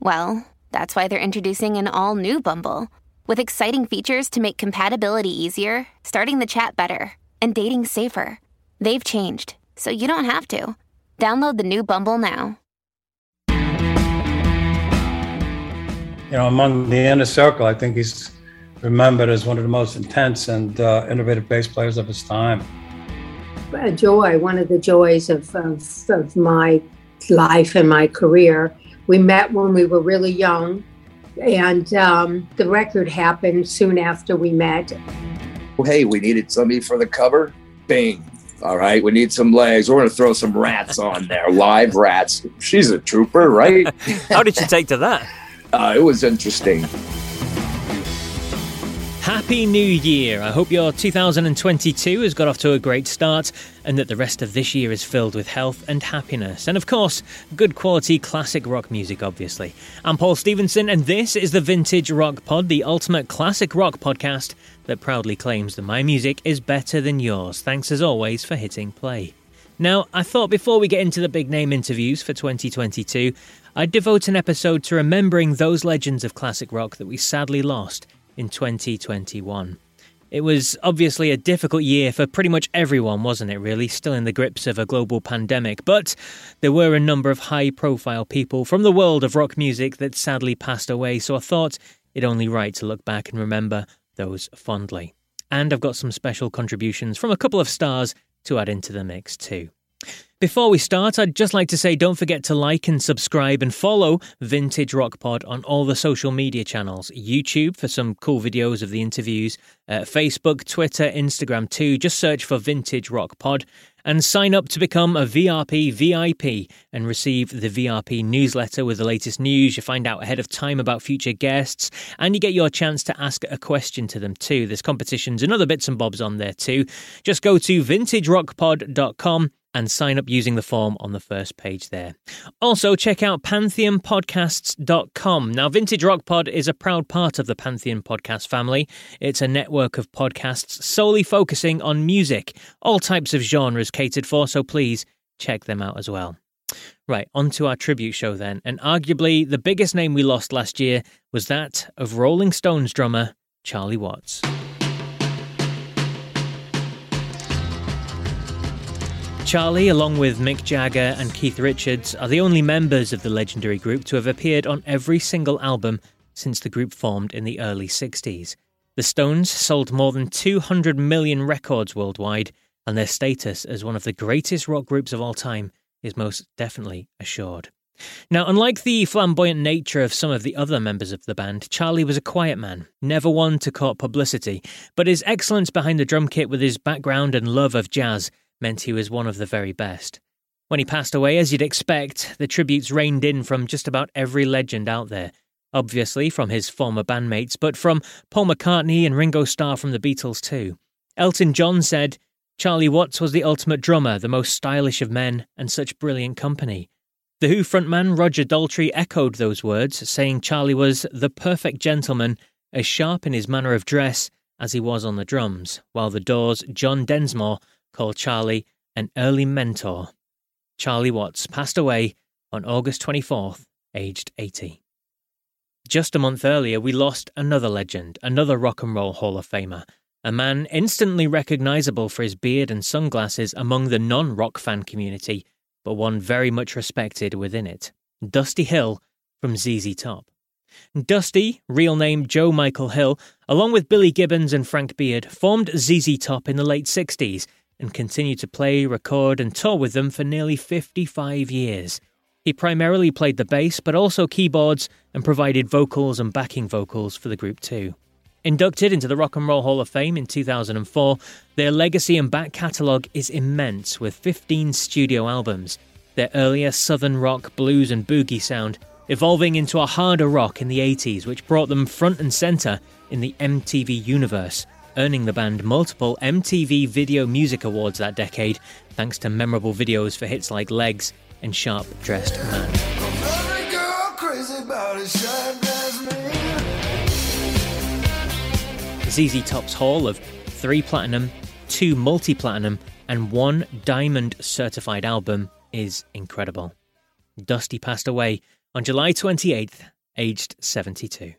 Well, that's why they're introducing an all new Bumble with exciting features to make compatibility easier, starting the chat better, and dating safer. They've changed, so you don't have to. Download the new Bumble now. You know, among the inner circle, I think he's remembered as one of the most intense and uh, innovative bass players of his time. A joy, one of the joys of, of, of my life and my career we met when we were really young, and um, the record happened soon after we met. Hey, we needed somebody for the cover. Bing. All right, we need some legs. We're going to throw some rats on there, live rats. She's a trooper, right? How did you take to that? Uh, it was interesting. Happy New Year! I hope your 2022 has got off to a great start and that the rest of this year is filled with health and happiness. And of course, good quality classic rock music, obviously. I'm Paul Stevenson, and this is the Vintage Rock Pod, the ultimate classic rock podcast that proudly claims that my music is better than yours. Thanks as always for hitting play. Now, I thought before we get into the big name interviews for 2022, I'd devote an episode to remembering those legends of classic rock that we sadly lost in 2021. It was obviously a difficult year for pretty much everyone, wasn't it, really? Still in the grips of a global pandemic. But there were a number of high profile people from the world of rock music that sadly passed away, so I thought it only right to look back and remember those fondly. And I've got some special contributions from a couple of stars to add into the mix, too. Before we start, I'd just like to say don't forget to like and subscribe and follow Vintage Rock Pod on all the social media channels. YouTube for some cool videos of the interviews, uh, Facebook, Twitter, Instagram too. Just search for Vintage Rock Pod and sign up to become a VRP VIP and receive the VRP newsletter with the latest news. You find out ahead of time about future guests and you get your chance to ask a question to them too. There's competitions and other bits and bobs on there too. Just go to vintagerockpod.com and sign up using the form on the first page there. Also, check out pantheonpodcasts.com. Now, Vintage Rock Pod is a proud part of the Pantheon podcast family. It's a network of podcasts solely focusing on music, all types of genres catered for, so please check them out as well. Right, on to our tribute show then, and arguably the biggest name we lost last year was that of Rolling Stones drummer Charlie Watts. Charlie, along with Mick Jagger and Keith Richards, are the only members of the legendary group to have appeared on every single album since the group formed in the early 60s. The Stones sold more than 200 million records worldwide, and their status as one of the greatest rock groups of all time is most definitely assured. Now, unlike the flamboyant nature of some of the other members of the band, Charlie was a quiet man, never one to court publicity, but his excellence behind the drum kit with his background and love of jazz meant he was one of the very best. When he passed away, as you'd expect, the tributes rained in from just about every legend out there. Obviously from his former bandmates, but from Paul McCartney and Ringo Starr from the Beatles too. Elton John said, Charlie Watts was the ultimate drummer, the most stylish of men, and such brilliant company. The Who frontman Roger Daltrey echoed those words, saying Charlie was the perfect gentleman, as sharp in his manner of dress as he was on the drums, while the Doors' John Densmore called Charlie an early mentor. Charlie Watts passed away on August 24th, aged 80. Just a month earlier, we lost another legend, another rock and roll Hall of Famer, a man instantly recognizable for his beard and sunglasses among the non rock fan community, but one very much respected within it. Dusty Hill from ZZ Top. Dusty, real name Joe Michael Hill, along with Billy Gibbons and Frank Beard, formed ZZ Top in the late 60s and continued to play, record, and tour with them for nearly 55 years. He primarily played the bass, but also keyboards and provided vocals and backing vocals for the group too. Inducted into the Rock and Roll Hall of Fame in 2004, their legacy and back catalogue is immense with 15 studio albums. Their earlier southern rock, blues, and boogie sound evolving into a harder rock in the 80s, which brought them front and centre in the MTV universe, earning the band multiple MTV Video Music Awards that decade, thanks to memorable videos for hits like Legs and Sharp Dressed Man. ZZ Top's haul of three platinum, two multi platinum, and one diamond certified album is incredible. Dusty passed away on July 28th, aged 72.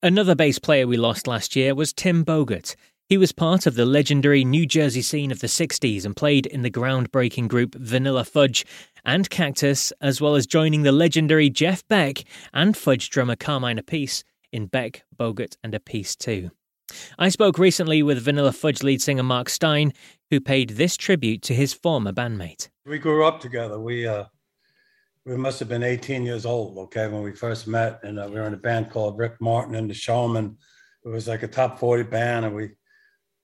Another bass player we lost last year was Tim Bogert. He was part of the legendary New Jersey scene of the 60s and played in the groundbreaking group Vanilla Fudge and Cactus, as well as joining the legendary Jeff Beck and Fudge drummer Carmine Appice in Beck, Bogert, and Appice too. I spoke recently with Vanilla Fudge lead singer Mark Stein, who paid this tribute to his former bandmate. We grew up together. We uh, we must have been 18 years old, okay, when we first met. And uh, we were in a band called Rick Martin and the Showmen. It was like a top 40 band. And we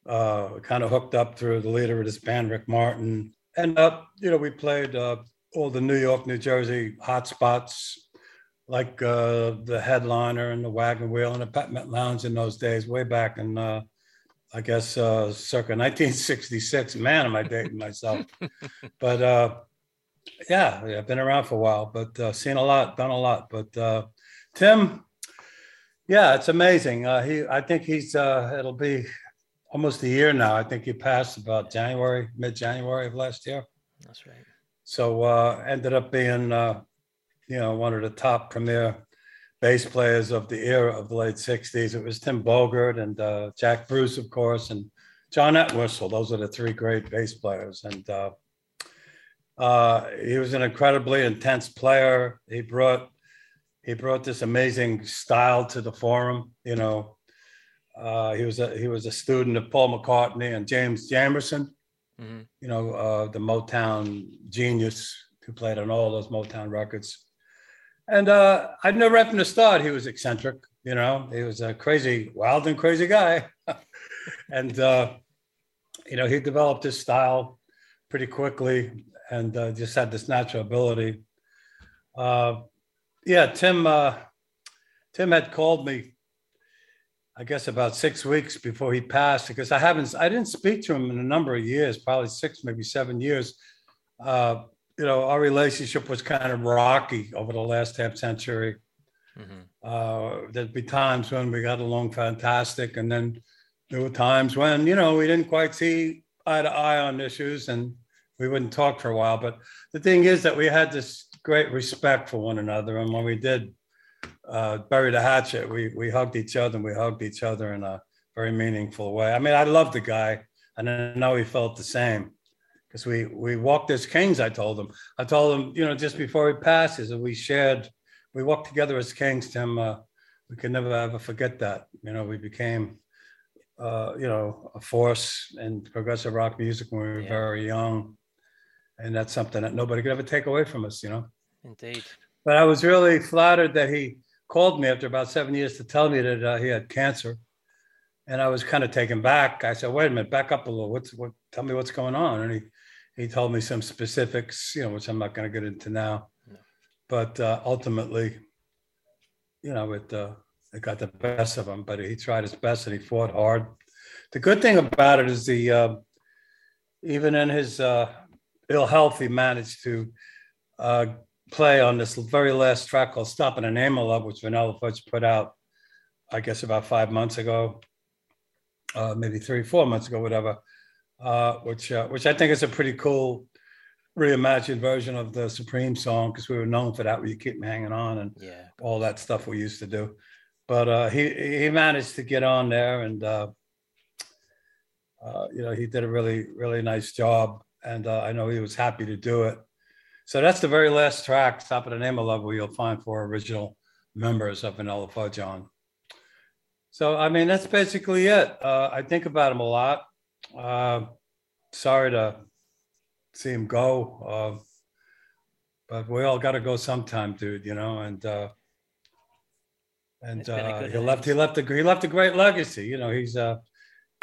uh, kind of hooked up through the leader of this band, Rick Martin. And, uh, you know, we played uh, all the New York, New Jersey hot spots, like uh, the Headliner and the Wagon Wheel and the Peppermint Lounge in those days, way back in, uh, I guess, uh, circa 1966. Man, am I dating myself. but, uh, yeah, I've been around for a while, but uh, seen a lot, done a lot. But uh, Tim, yeah, it's amazing. Uh, he, I think he's. Uh, it'll be almost a year now. I think he passed about January, mid-January of last year. That's right. So uh, ended up being, uh, you know, one of the top premier bass players of the era of the late '60s. It was Tim Bogert and uh, Jack Bruce, of course, and John Entwistle. Those are the three great bass players, and uh, he was an incredibly intense player. He brought he brought this amazing style to the forum. You know, uh, he was a he was a student of Paul McCartney and James Jamerson. Mm-hmm. You know, uh, the Motown genius who played on all those Motown records. And uh, I knew right from the start he was eccentric. You know, he was a crazy, wild and crazy guy. and uh, you know, he developed his style pretty quickly and uh, just had this natural ability. Uh, yeah, Tim. Uh, Tim had called me, I guess, about six weeks before he passed because I haven't, I didn't speak to him in a number of years, probably six, maybe seven years. Uh, you know, our relationship was kind of rocky over the last half century. Mm-hmm. Uh, there'd be times when we got along fantastic, and then there were times when you know we didn't quite see eye to eye on issues, and we wouldn't talk for a while. But the thing is that we had this great respect for one another, and when we did uh, bury the hatchet, we we hugged each other and we hugged each other in a very meaningful way. I mean, I loved the guy, and I know he felt the same because we we walked as kings. I told him. I told him, you know, just before he passes, and we shared, we walked together as kings. Tim, uh, we could never ever forget that. You know, we became. Uh, you know, a force in progressive rock music when we were yeah. very young and that's something that nobody could ever take away from us, you know. Indeed. But I was really flattered that he called me after about seven years to tell me that uh, he had cancer, and I was kind of taken back. I said, "Wait a minute, back up a little. What's what? Tell me what's going on." And he he told me some specifics, you know, which I'm not going to get into now. No. But uh, ultimately, you know, it uh, it got the best of him. But he tried his best and he fought hard. The good thing about it is the uh, even in his uh, ill health, he managed to uh, play on this very last track called "Stop Name of Love," which Vanilla Fudge put out, I guess, about five months ago, uh, maybe three, four months ago, whatever. Uh, which uh, which I think is a pretty cool reimagined version of the Supreme song because we were known for that. We you keep me hanging on and yeah. all that stuff we used to do. But uh, he he managed to get on there and. Uh, uh, you know, he did a really, really nice job and uh, I know he was happy to do it. So that's the very last track, Top of the Name of Love, where you'll find four original members of Vanilla Fudge on. So, I mean, that's basically it. Uh, I think about him a lot. Uh, sorry to see him go, uh, but we all got to go sometime, dude. You know, and uh, and uh, he left. He left a he left a great legacy. You know, he's uh,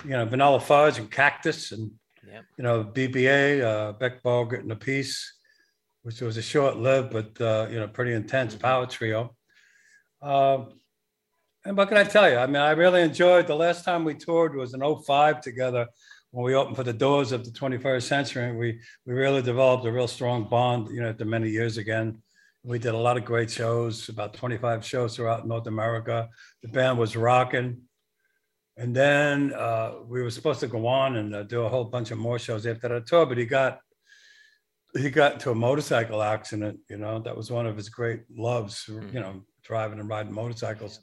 you know, Vanilla Fudge and Cactus and yep. you know BBA, uh, Beck, Bogert, and Appice, which was a short-lived but uh, you know pretty intense mm-hmm. power trio. Uh, and what can I tell you? I mean, I really enjoyed the last time we toured was in 05 together when we opened for the doors of the 21st century. We we really developed a real strong bond, you know, after many years again. We did a lot of great shows, about 25 shows throughout North America. The band was rocking. And then uh, we were supposed to go on and uh, do a whole bunch of more shows after that tour, but he got he got into a motorcycle accident. You know, that was one of his great loves. Mm-hmm. You know, driving and riding motorcycles.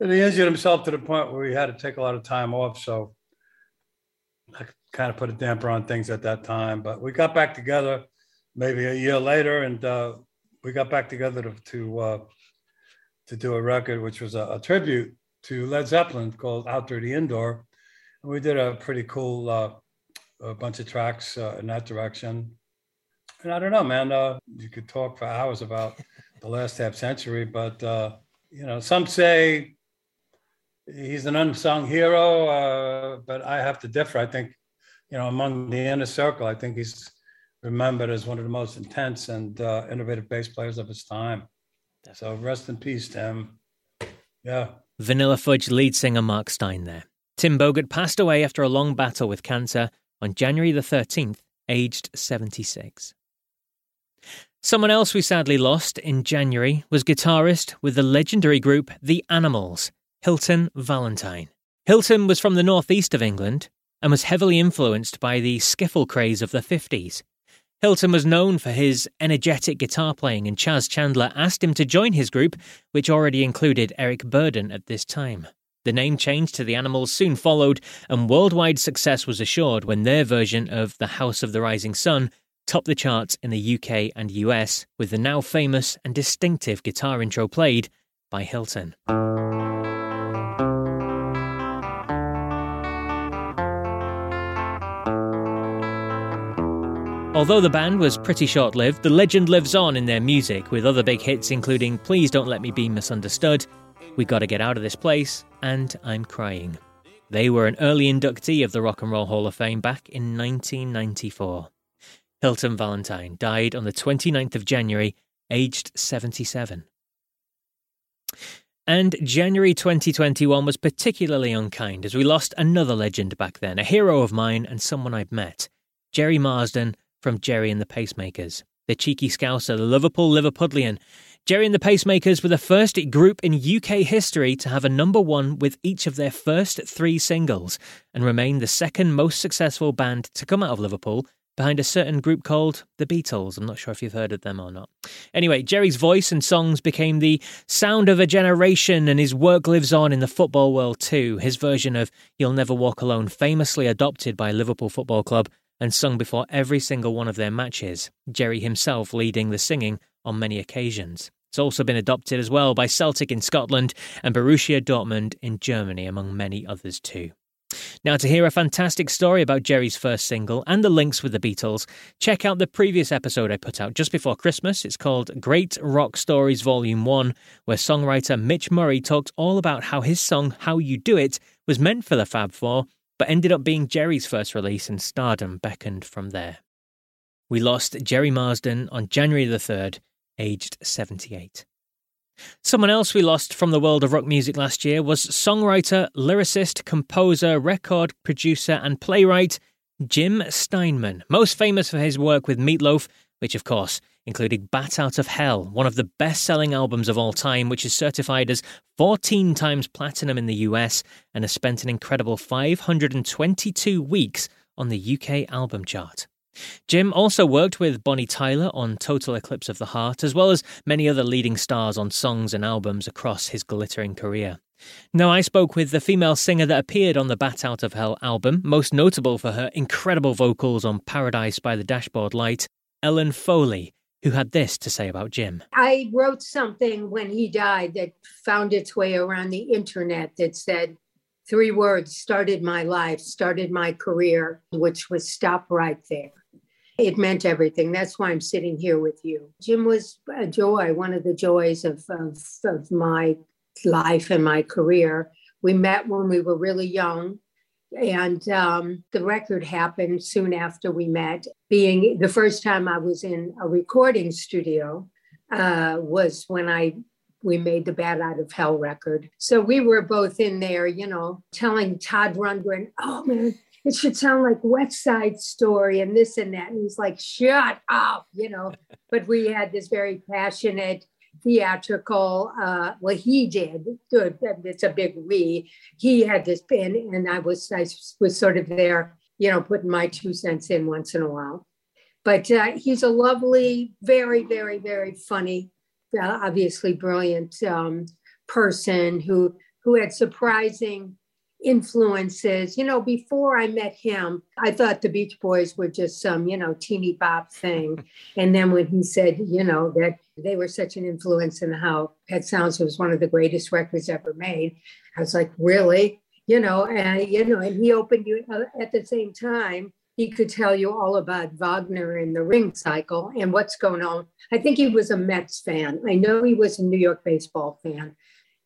And he injured himself to the point where he had to take a lot of time off. So I kind of put a damper on things at that time. But we got back together maybe a year later, and uh, we got back together to to, uh, to do a record, which was a, a, tribute to Led Zeppelin called Out the Indoor. And we did a pretty cool uh, a bunch of tracks uh, in that direction. And I don't know, man. Uh, you could talk for hours about the last half century, but uh, you know, some say he's an unsung hero, uh, but I have to differ. I think, you know, among the inner circle, I think he's remembered as one of the most intense and uh, innovative bass players of his time. So rest in peace, Tim. Yeah. Vanilla Fudge lead singer Mark Stein there. Tim Bogert passed away after a long battle with cancer on January the 13th, aged 76. Someone else we sadly lost in January was guitarist with the legendary group The Animals. Hilton Valentine. Hilton was from the northeast of England and was heavily influenced by the skiffle craze of the 50s. Hilton was known for his energetic guitar playing, and Chas Chandler asked him to join his group, which already included Eric Burdon at this time. The name change to the Animals soon followed, and worldwide success was assured when their version of The House of the Rising Sun topped the charts in the UK and US, with the now famous and distinctive guitar intro played by Hilton. Although the band was pretty short lived, the legend lives on in their music, with other big hits including Please Don't Let Me Be Misunderstood, We Gotta Get Out of This Place, and I'm Crying. They were an early inductee of the Rock and Roll Hall of Fame back in 1994. Hilton Valentine died on the 29th of January, aged 77. And January 2021 was particularly unkind as we lost another legend back then, a hero of mine and someone I'd met. Gerry Marsden from Gerry and the Pacemakers. The cheeky scouser, the Liverpool Liverpudlian. Gerry and the Pacemakers were the first group in UK history to have a number one with each of their first three singles and remain the second most successful band to come out of Liverpool behind a certain group called The Beatles. I'm not sure if you've heard of them or not. Anyway, Gerry's voice and songs became the sound of a generation, and his work lives on in the football world too. His version of You'll Never Walk Alone, famously adopted by Liverpool Football Club, and sung before every single one of their matches, Gerry himself leading the singing on many occasions. It's also been adopted as well by Celtic in Scotland and Borussia Dortmund in Germany, among many others too. Now, to hear a fantastic story about Gerry's first single and the links with the Beatles, check out the previous episode I put out just before Christmas. It's called Great Rock Stories Volume 1, where songwriter Mitch Murray talks all about how his song How You Do It was meant for the Fab Four but ended up being Gerry's first release, and stardom beckoned from there. We lost Gerry Marsden on January the 3rd, aged 78. Someone else we lost from the world of rock music last year was songwriter, lyricist, composer, record producer, and playwright Jim Steinman, most famous for his work with Meat Loaf, which, of course, including Bat Out of Hell, one of the best selling albums of all time, which is certified as 14 times platinum in the US and has spent an incredible 522 weeks on the UK album chart. Jim also worked with Bonnie Tyler on Total Eclipse of the Heart, as well as many other leading stars on songs and albums across his glittering career. Now, I spoke with the female singer that appeared on the Bat Out of Hell album, most notable for her incredible vocals on Paradise by the Dashboard Light, Ellen Foley, who had this to say about Jim. I wrote something when he died that found its way around the internet that said three words started my life, started my career, which was stop right there. It meant everything. That's why I'm sitting here with you. Jim was a joy, one of the joys of, of, of my life and my career. We met when we were really young. And um, the record happened soon after we met. Being the first time I was in a recording studio uh, was when I we made the Bat Out of Hell record. So we were both in there, you know, telling Todd Rundgren, "Oh man, it should sound like West Side Story and this and that." And he's like, "Shut up," you know. but we had this very passionate theatrical. Uh, well, he did. It's a big we. He had this pen, and I was I was sort of there, you know, putting my two cents in once in a while. But uh, he's a lovely, very, very, very funny, uh, obviously brilliant um, person who who had surprising influences. You know, before I met him, I thought the Beach Boys were just some, you know, teeny bop thing. and then when he said, you know, that they were such an influence and how Pet Sounds was one of the greatest records ever made, I was like, really? You know, and you know, and he opened you uh, at the same time. He could tell you all about Wagner and the Ring Cycle and what's going on. I think he was a Mets fan. I know he was a New York baseball fan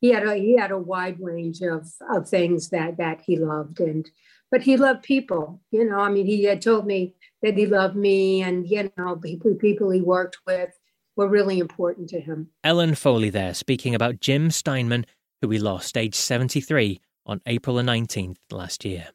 he had a he had a wide range of of things that that he loved and but he loved people you know i mean he had told me that he loved me and you know people people he worked with were really important to him ellen foley there speaking about jim steinman who we lost aged 73 on april the 19th last year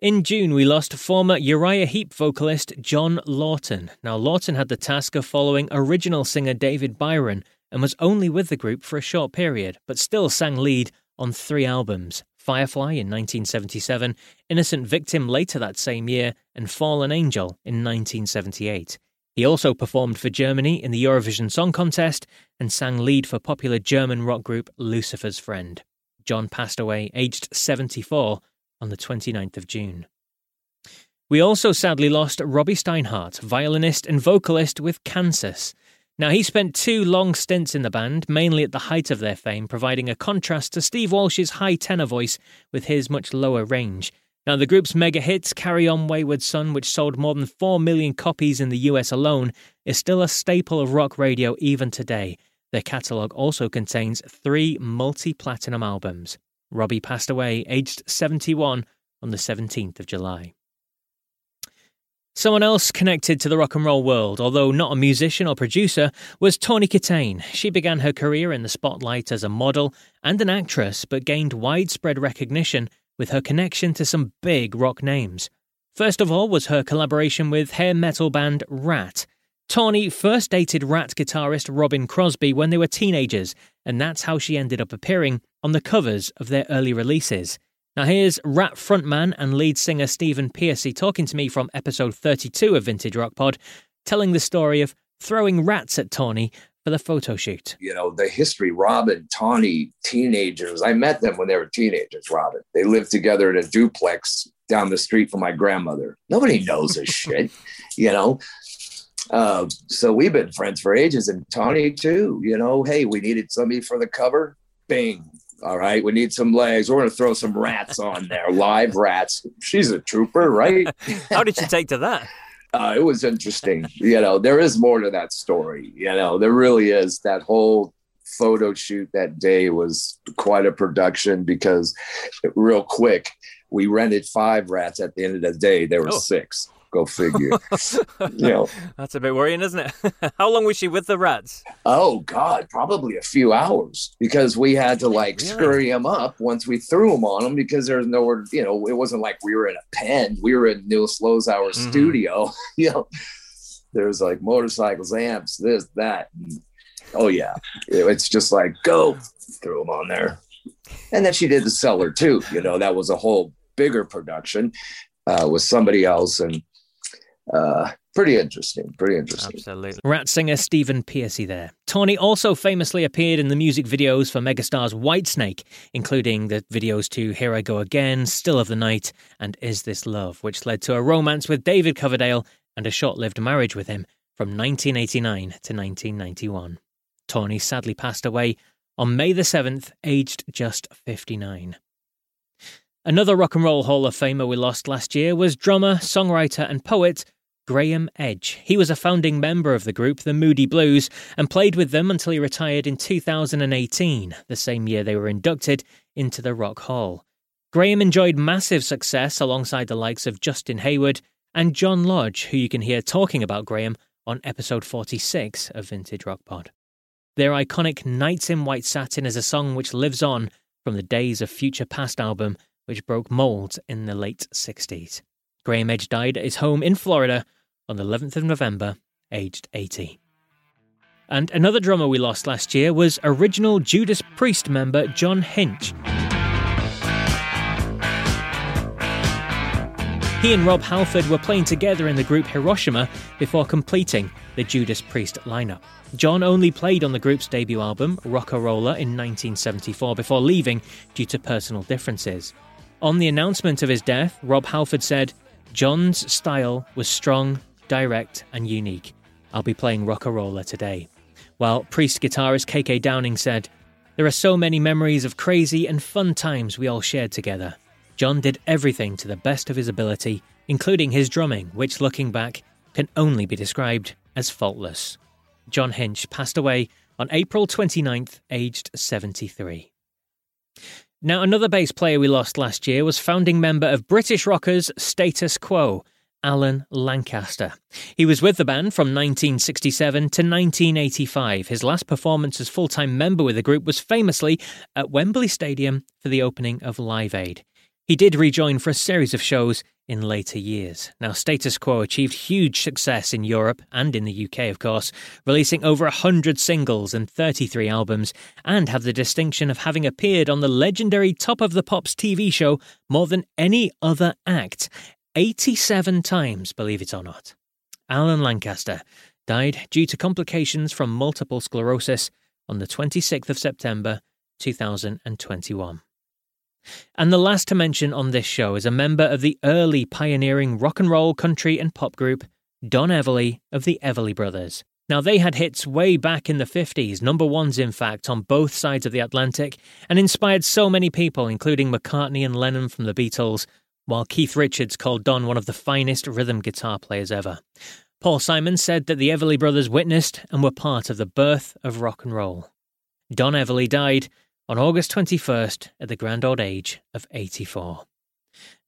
in June, we lost former Uriah Heep vocalist John Lawton. Now, Lawton had the task of following original singer David Byron, and was only with the group for a short period, but still sang lead on three albums Firefly in 1977, Innocent Victim later that same year, and Fallen Angel in 1978. He also performed for Germany in the Eurovision Song Contest and sang lead for popular German rock group Lucifer's Friend. John passed away aged 74 on the 29th of June. We also sadly lost Robby Steinhardt, violinist and vocalist with Kansas. Now, he spent two long stints in the band, mainly at the height of their fame, providing a contrast to Steve Walsh's high tenor voice with his much lower range. Now, the group's mega hits, Carry On Wayward Son, which sold more than 4 million copies in the US alone, is still a staple of rock radio even today. Their catalogue also contains three multi platinum albums. Robby passed away aged 71 on the 17th of July. Someone else connected to the rock and roll world, although not a musician or producer, was Tawny Kitaen. She began her career in the spotlight as a model and an actress, but gained widespread recognition with her connection to some big rock names. First of all was her collaboration with hair metal band Ratt. Tawny first dated Ratt guitarist Robin Crosby when they were teenagers, and that's how she ended up appearing on the covers of their early releases. Now, here's Ratt frontman and lead singer Stephen Pearcy talking to me from episode 32 of Vintage Rock Pod, telling the story of throwing rats at Tawny for the photo shoot. You know, the history, Robin, Tawny, teenagers. I met them when they were teenagers, Robin. They lived together in a duplex down the street from my grandmother. Nobody knows this shit, you know? Uh, so we've been friends for ages, and Tawny too. You know, hey, we needed somebody for the cover. Bing, all right, we need some legs. We're going to throw some rats on there, live rats. She's a trooper, right? How did she take to that? Uh, it was interesting. You know, there is more to that story. You know, there really is. That whole photo shoot that day was quite a production because, real quick, we rented five rats. At the end of the day, there were oh. six. Go figure. you know, that's a bit worrying, isn't it? How long was she with the rats? Oh God, probably a few hours because we had to like really? scurry them up once we threw them on them because there's nowhere. You know, it wasn't like we were in a pen. We were in Neil Zlozower mm-hmm. studio. you know, there's like motorcycles, amps, this, that. Oh yeah, it's just like go threw them on there. And then she did the cellar too. You know, that was a whole bigger production uh, with somebody else and uh, pretty interesting. Pretty interesting. Absolutely. Ratt singer Stephen Pearcy there. Tawny also famously appeared in the music videos for megastar's Whitesnake, including the videos to Here I Go Again, Still of the Night, and Is This Love, which led to a romance with David Coverdale and a short lived marriage with him. from 1989 to 1991. Tawny sadly passed away on May the 7th, aged just 59. Another Rock and Roll Hall of Famer we lost last year was drummer, songwriter, and poet Graeme Edge. He was a founding member of the group, the Moody Blues, and played with them until he retired in 2018, the same year they were inducted into the Rock Hall. Graeme enjoyed massive success alongside the likes of Justin Hayward and John Lodge, who you can hear talking about Graeme on episode 46 of Vintage Rock Pod. Their iconic Nights in White Satin is a song which lives on from the Days of Future Past album, which broke molds in the late 60s. Graeme Edge died at his home in Florida on the 11th of November, aged 80. And another drummer we lost last year was original Judas Priest member John Hinch. He and Rob Halford were playing together in the group Hiroshima before completing the Judas Priest lineup. John only played on the group's debut album, Rock-A-Rolla, in 1974 before leaving due to personal differences. On the announcement of his death, Rob Halford said, John's style was strong, direct, and unique. I'll be playing Rock-A-Rolla today. While Priest guitarist KK Downing said, There are so many memories of crazy and fun times we all shared together. John did everything to the best of his ability, including his drumming, which looking back can only be described as faultless. John Hinch passed away on April 29th, aged 73. Now, another bass player we lost last year was founding member of British rockers Status Quo, Alan Lancaster. He was with the band from 1967 to 1985. His last performance as full time member with the group was famously at Wembley Stadium for the opening of Live Aid. He did rejoin for a series of shows in later years. Now, Status Quo achieved huge success in Europe and in the UK, of course, releasing over 100 singles and 33 albums, and have the distinction of having appeared on the legendary Top of the Pops TV show more than any other act 87 times, believe it or not. Alan Lancaster died due to complications from multiple sclerosis on the 26th of September 2021. And the last to mention on this show is a member of the early pioneering rock and roll, country, and pop group, Don Everly of the Everly Brothers. Now, they had hits way back in the 50s, number ones, in fact, on both sides of the Atlantic, and inspired so many people, including McCartney and Lennon from the Beatles, while Keith Richards called Don one of the finest rhythm guitar players ever. Paul Simon said that the Everly Brothers witnessed and were part of the birth of rock and roll. Don Everly died on August 21st at the grand old age of 84.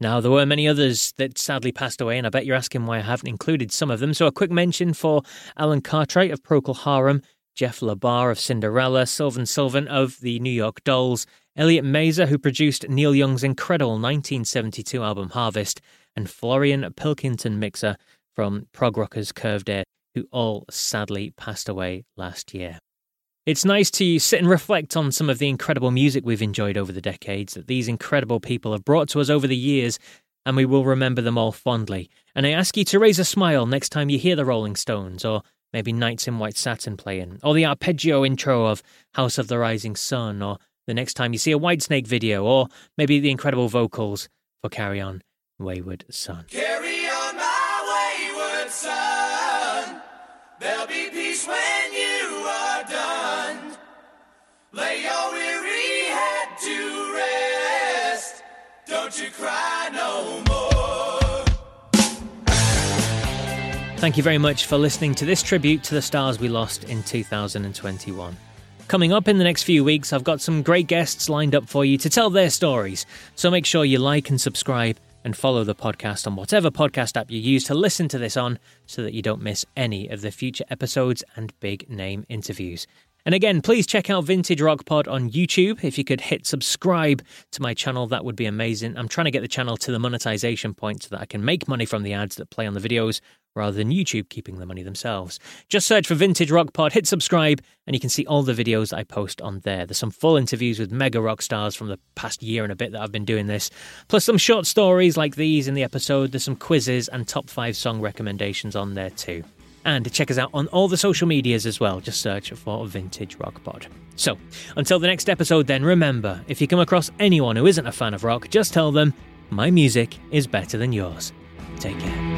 Now, there were many others that sadly passed away, and I bet you're asking why I haven't included some of them. So, a quick mention for Alan Cartwright of Procol Harum, Jeff LaBar of Cinderella, Sylvain Sylvain of the New York Dolls, Elliot Mazer, who produced Neil Young's incredible 1972 album Harvest, and Florian Pilkington-Miksa from prog rockers Curved Air, who all sadly passed away last year. It's nice to sit and reflect on some of the incredible music we've enjoyed over the decades that these incredible people have brought to us over the years, and we will remember them all fondly. And I ask you to raise a smile next time you hear the Rolling Stones, or maybe Nights in White Satin playing, or the arpeggio intro of House of the Rising Sun, or the next time you see a Whitesnake video, or maybe the incredible vocals for Carry On Wayward Son. Carry on, my wayward son. There'll be peace when you are done. Lay your weary head to rest. Don't you cry no more. Thank you very much for listening to this tribute to the stars we lost in 2021. Coming up in the next few weeks, I've got some great guests lined up for you to tell their stories. So make sure you like and subscribe and follow the podcast on whatever podcast app you use to listen to this on so that you don't miss any of the future episodes and big name interviews. And again, please check out Vintage Rock Pod on YouTube. If you could hit subscribe to my channel, that would be amazing. I'm trying to get the channel to the monetization point so that I can make money from the ads that play on the videos rather than YouTube keeping the money themselves. Just search for Vintage Rock Pod, hit subscribe, and you can see all the videos I post on there. There's some full interviews with mega rock stars from the past year and a bit that I've been doing this, plus some short stories like these in the episode. There's some quizzes and top five song recommendations on there too. And check us out on all the social medias as well. Just search for Vintage Rock Pod. So, until the next episode, then remember if you come across anyone who isn't a fan of rock, just tell them, my music is better than yours. Take care.